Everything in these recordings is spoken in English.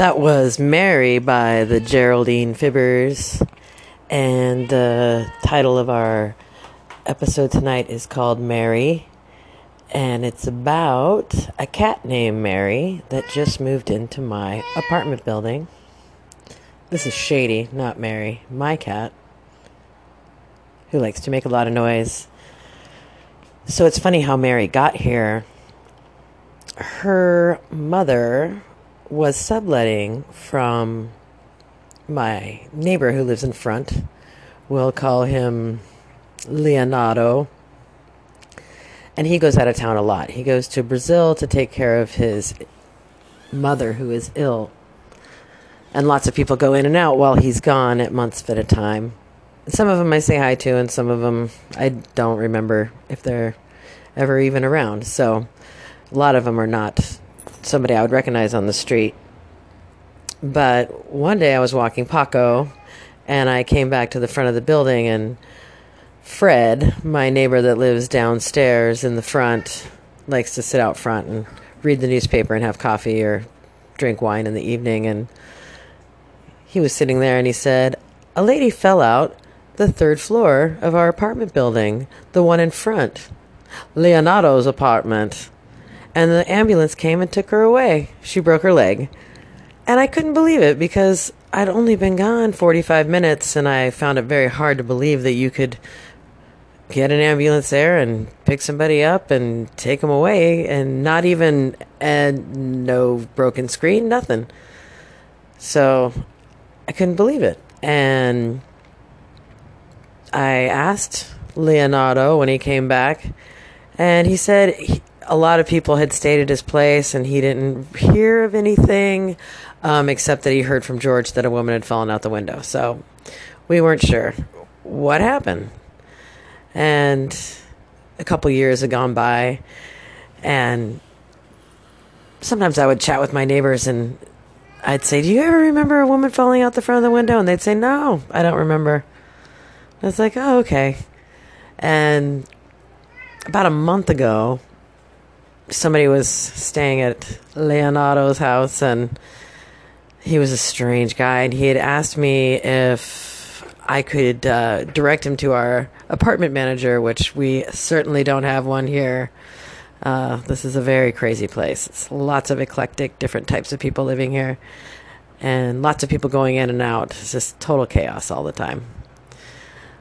That was Mary by the Geraldine Fibbers. And the title of our episode tonight is called Mary. And it's about a cat named Mary that just moved into my apartment building. This is Shady, not Mary, my cat, who likes to make a lot of noise. So it's funny how Mary got here. Her mother was subletting from my neighbor who lives in front. We'll call him Leonardo. And he goes out of town a lot. He goes to Brazil to take care of his mother who is ill. And lots of people go in and out while he's gone at months at a time. Some of them I say hi to, and some of them I don't remember if they're ever even around. So a lot of them are not somebody I would recognize on the street. But one day I was walking Paco and I came back to the front of the building and Fred, my neighbor that lives downstairs in the front, likes to sit out front and read the newspaper and have coffee or drink wine in the evening and he was sitting there and he said, "A lady fell out the third floor of our apartment building, the one in front. Leonardo's apartment." And the ambulance came and took her away. She broke her leg. And I couldn't believe it because I'd only been gone 45 minutes and I found it very hard to believe that you could get an ambulance there and pick somebody up and take them away and not even and no broken screen, nothing. So I couldn't believe it. And I asked Leonardo when he came back and he said he, a lot of people had stayed at his place and he didn't hear of anything um, except that he heard from George that a woman had fallen out the window. So we weren't sure what happened. And a couple years had gone by, and sometimes I would chat with my neighbors and I'd say, Do you ever remember a woman falling out the front of the window? And they'd say, No, I don't remember. I was like, Oh, okay. And about a month ago, somebody was staying at Leonardo's house and he was a strange guy and he had asked me if I could uh, direct him to our apartment manager, which we certainly don't have one here. Uh, this is a very crazy place. It's lots of eclectic, different types of people living here, and lots of people going in and out. It's just total chaos all the time.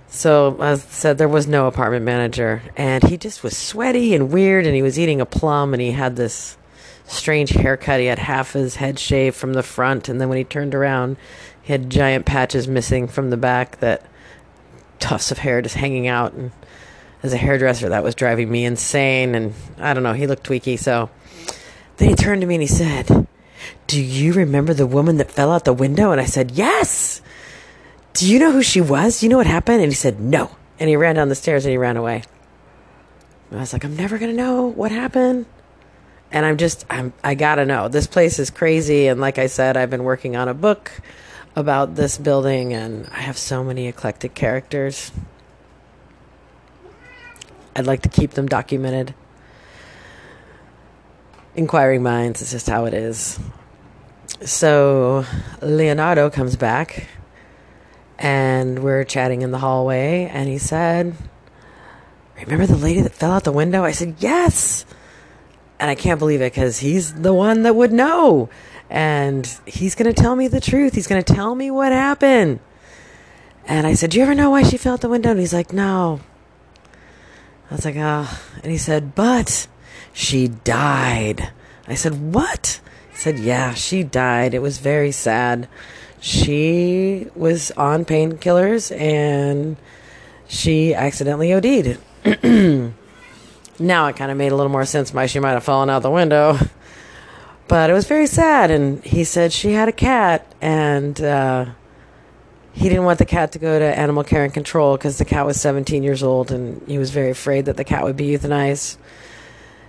So as I said, there was no apartment manager, and he just was sweaty and weird, and he was eating a plum, and he had this strange haircut. He had half his head shaved from the front, and then when he turned around, he had giant patches missing from the back that tufts of hair just hanging out. And as a hairdresser, that was driving me insane. And I don't know, he looked tweaky. So then he turned to me and he said, Do you remember the woman that fell out the window? And I said, Yes. Do you know who she was? Do you know what happened? And he said, No. And he ran down the stairs and he ran away. And I was like, I'm never going to know what happened. And I'm just, I'm, I gotta know. This place is crazy. And like I said, I've been working on a book about this building, and I have so many eclectic characters. I'd like to keep them documented. Inquiring minds is just how it is. So Leonardo comes back, and we're chatting in the hallway, and he said, Remember the lady that fell out the window? I said, Yes. And I can't believe it because he's the one that would know and he's going to tell me the truth. He's going to tell me what happened. And I said, Do you ever know why she fell out the window? And he's like, No. I was like. Oh. And he said, But she died. I said, What? He said, Yeah, she died. It was very sad. She was on painkillers and she accidentally OD'd. now it kind of made a little more sense why she might have fallen out the window. But it was very sad. And he said she had a cat, and uh, he didn't want the cat to go to animal care and control because the cat was 17 years old, and he was very afraid that the cat would be euthanized.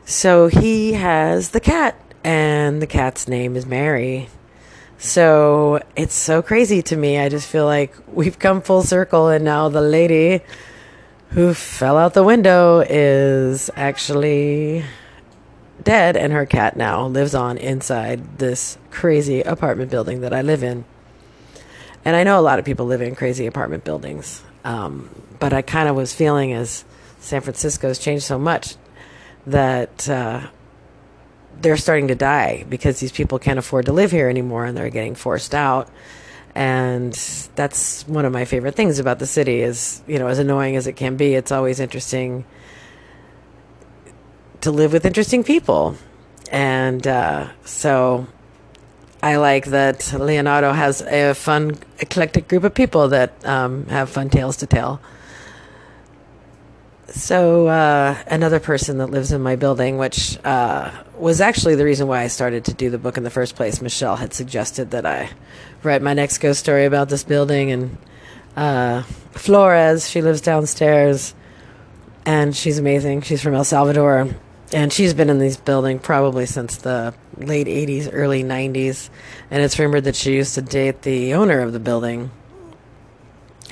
So he has the cat, and the cat's name is Mary. So it's so crazy to me. I just feel like we've come full circle, and now the lady who fell out the window is actually dead, and her cat now lives on inside this crazy apartment building that I live in. And I know a lot of people live in crazy apartment buildings, um, but I kind of was feeling as San Francisco's changed so much that uh, they're starting to die because these people can't afford to live here anymore and they're getting forced out. And that's one of my favorite things about the city is you know as annoying as it can be it's always interesting to live with interesting people. And uh, so i like that leonardo has a fun eclectic group of people that um, have fun tales to tell so uh, another person that lives in my building, which uh, was actually the reason why I started to do the book in the first place. Michelle had suggested that I write my next ghost story about this building, and uh, Flores, she lives downstairs, and she's amazing. She's from El Salvador, and she's been in this building probably since the late '80s, early '90s, and it's rumored that she used to date the owner of the building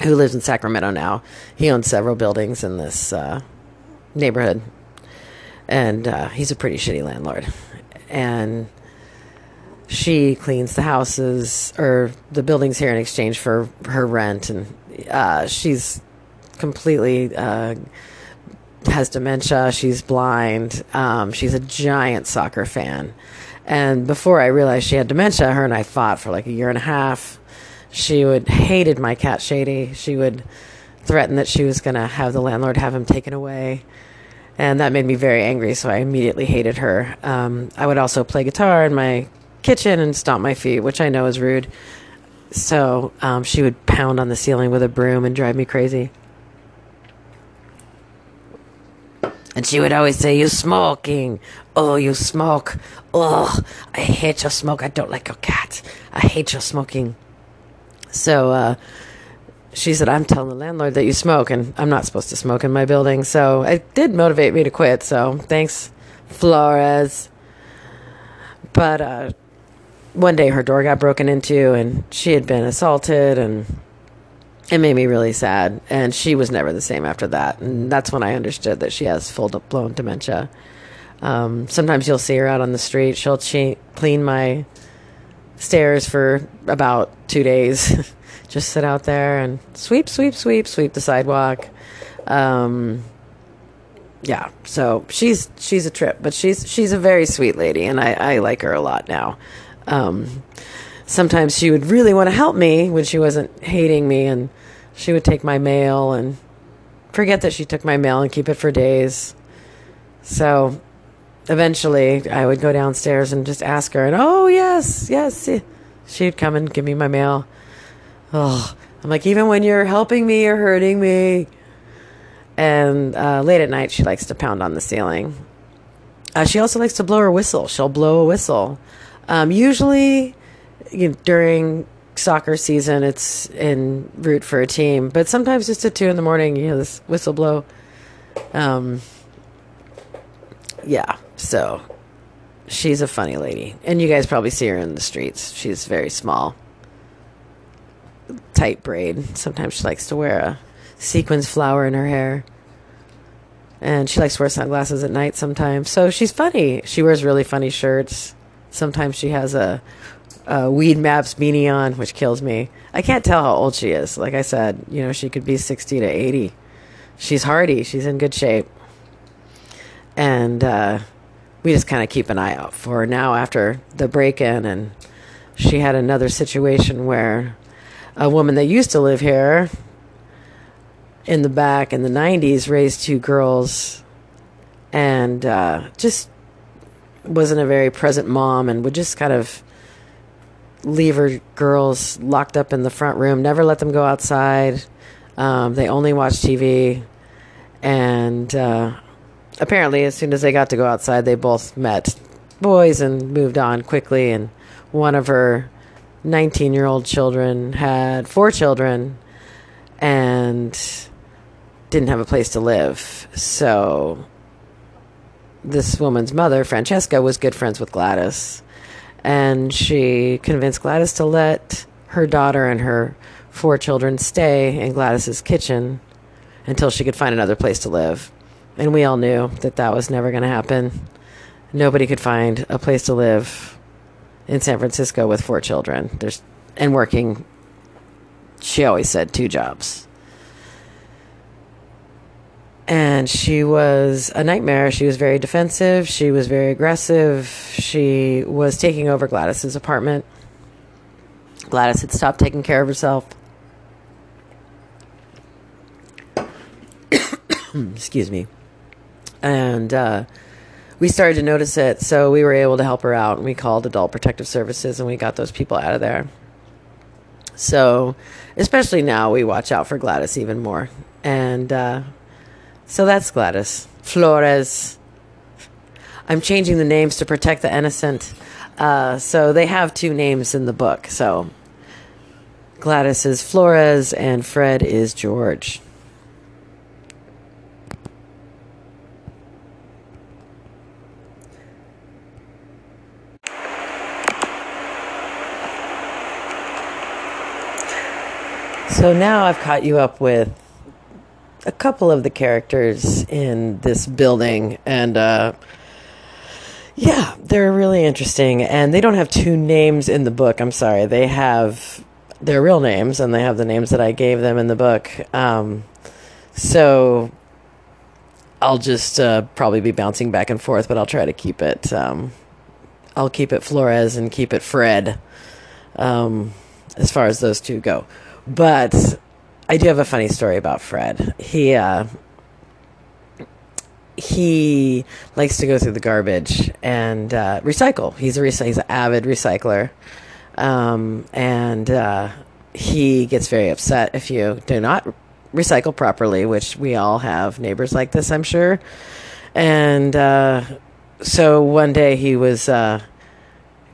who lives in Sacramento now. He owns several buildings in this uh, neighborhood, and uh, he's a pretty shitty landlord. And she cleans the houses or the buildings here in exchange for her rent, and uh, she's completely uh, has dementia. She's blind. Um, she's a giant soccer fan. And before I realized she had dementia, her and I fought for like a year and a half she would hated my cat Shady. She would threaten that she was going to have the landlord have him taken away. And that made me very angry, so I immediately hated her. Um, I would also play guitar in my kitchen and stomp my feet, which I know is rude. So um, she would pound on the ceiling with a broom and drive me crazy. And she would always say, You smoking. Oh, you smoke. Oh, I hate your smoke. I don't like your cat. I hate your smoking. So uh, she said, I'm telling the landlord that you smoke, and I'm not supposed to smoke in my building. So it did motivate me to quit. So thanks, Flores. But uh, one day her door got broken into, and she had been assaulted, and it made me really sad. And she was never the same after that. And that's when I understood that she has full blown dementia. Um, sometimes you'll see her out on the street. She'll che- clean my stairs for about two days. Just sit out there and sweep, sweep, sweep, sweep the sidewalk. Um, yeah, so she's she's a trip, but she's she's a very sweet lady, and I, I like her a lot now. Um, sometimes she would really want to help me when she wasn't hating me, and she would take my mail and forget that she took my mail and keep it for days. So eventually I would go downstairs and just ask her, and oh, yes, yes. She'd come and give me my mail. Oh, I'm like, even when you're helping me, you're hurting me. And uh, late at night, she likes to pound on the ceiling. Uh, she also likes to blow her whistle. She'll blow a whistle. Um, usually you know, during soccer season, it's in route for a team, but sometimes just at two in the morning, you know, this whistle blow. Um, yeah, so she's a funny lady. And you guys probably see her in the streets. She's very small, tight braid. Sometimes she likes to wear a sequins flower in her hair. And she likes to wear sunglasses at night sometimes. So she's funny. She wears really funny shirts. Sometimes she has a, a Weed Maps beanie on, which kills me. I can't tell how old she is. Like I said, you know, she could be 60 to 80. She's hardy. She's in good shape. And, uh, we just kind of keep an eye out for her now after the break in. And she had another situation where a woman that used to live here in the back in the 90s raised two girls and uh, just wasn't a very present mom and would just kind of leave her girls locked up in the front room, never let them go outside. Um, they only watch TV. And uh, apparently, as soon as they got to go outside, they both met boys and moved on quickly. And one of her 19 year old children had four children and didn't have a place to live. So, this woman's mother, Francesca, was good friends with Gladys. and she convinced Gladys to let her daughter and her four children stay in Gladys's kitchen until she could find another place to live. And we all knew that that was never going to happen. Nobody could find a place to live in San Francisco with four children. There's and working she always said two jobs. And she was a nightmare. She was very defensive. She was very aggressive. She was taking over Gladys's apartment. Gladys had stopped taking care of herself. Excuse me. And uh, we started to notice it, so we were able to help her out. And we called Adult Protective Services and we got those people out of there. So, especially now, we watch out for Gladys even more. And uh, so that's Gladys Flores. I'm changing the names to protect the innocent. Uh, so they have two names in the book. So Gladys is Flores and Fred is George. So now I've caught you up with a couple of the characters in this building, and uh, yeah, they're really interesting. And they don't have two names in the book. I'm sorry, they have their real names, and they have the names that I gave them in the book. Um, so I'll just uh, probably be bouncing back and forth, but I'll try to keep it. Um, I'll keep it Flores and keep it Fred, um, as far as those two go. But I do have a funny story about Fred. He uh, he likes to go through the garbage and uh, recycle. He's a recy- he's an avid recycler, um, and uh, he gets very upset if you do not recycle properly. Which we all have neighbors like this, I'm sure. And uh, so one day he was uh,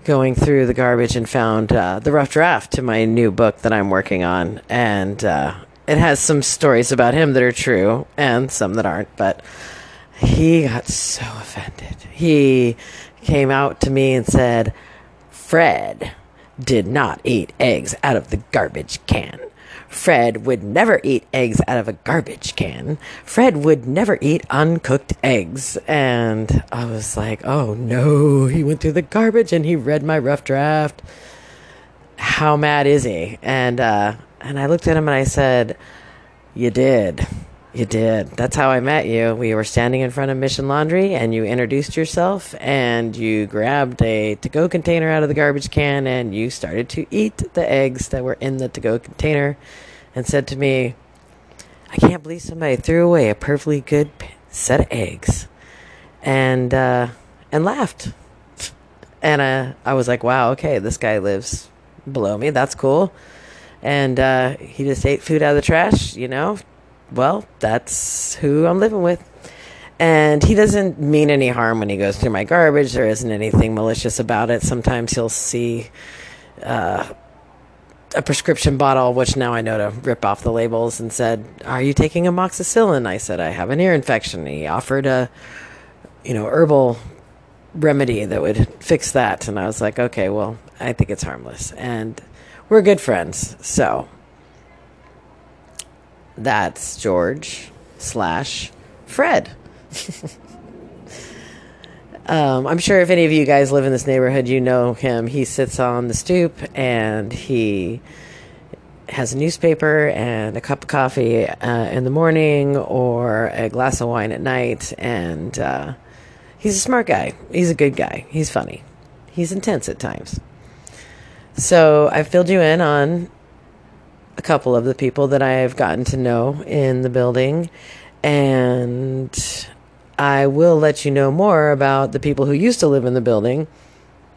going through the garbage and found uh, the rough draft to my new book that I'm working on, and uh, it has some stories about him that are true and some that aren't. But he got so offended. He came out to me and said, "Fred did not eat eggs out of the garbage can." Fred would never eat eggs out of a garbage can. Fred would never eat uncooked eggs. And I was like, oh no, he went through the garbage and he read my rough draft. How mad is he? And, uh, and I looked at him and I said, You did. You did. That's how I met you. We were standing in front of Mission Laundry and you introduced yourself and you grabbed a to go container out of the garbage can and you started to eat the eggs that were in the to go container and said to me, I can't believe somebody threw away a perfectly good set of eggs. And, uh, and laughed. And uh, I was like, wow, okay, this guy lives below me. That's cool. And uh, he just ate food out of the trash, you know, well, that's who I'm living with. And he doesn't mean any harm when he goes through my garbage. There isn't anything malicious about it. Sometimes he'll see uh, a prescription bottle, which now I know to rip off the labels, and said, "Are you taking amoxicillin?" I said, "I have an ear infection." He offered a, you know, herbal remedy that would fix that, and I was like, "Okay, well, I think it's harmless." And we're good friends, so that's George slash Fred. um, I'm sure if any of you guys live in this neighborhood, you know him. He sits on the stoop and he has a newspaper and a cup of coffee uh, in the morning or a glass of wine at night. And uh, he's a smart guy. He's a good guy. He's funny. He's intense at times. So I filled you in on a couple of the people that I've gotten to know in the building, and I will let you know more about the people who used to live in the building.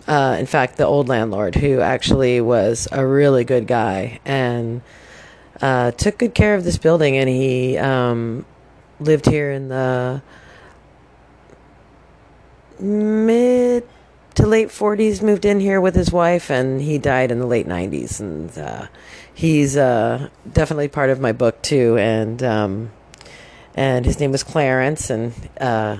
Uh, in fact, the old landlord, who actually was a really good guy and uh, took good care of this building, and he um, lived here in the mid to late 40s, moved in here with his wife, and he died in the late 90s. And uh, he's uh, definitely part of my book too. And um, and his name was Clarence. And uh,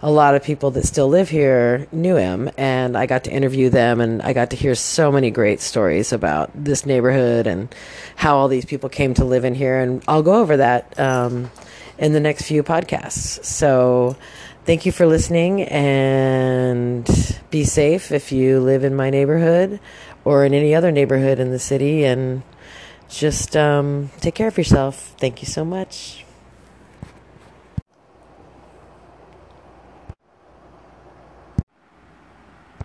a lot of people that still live here knew him, and I got to interview them, and I got to hear so many great stories about this neighborhood and how all these people came to live in here. And I'll go over that um, in the next few podcasts. So. Thank you for listening and be safe if you live in my neighborhood or in any other neighborhood in the city. And just um, take care of yourself. Thank you so much.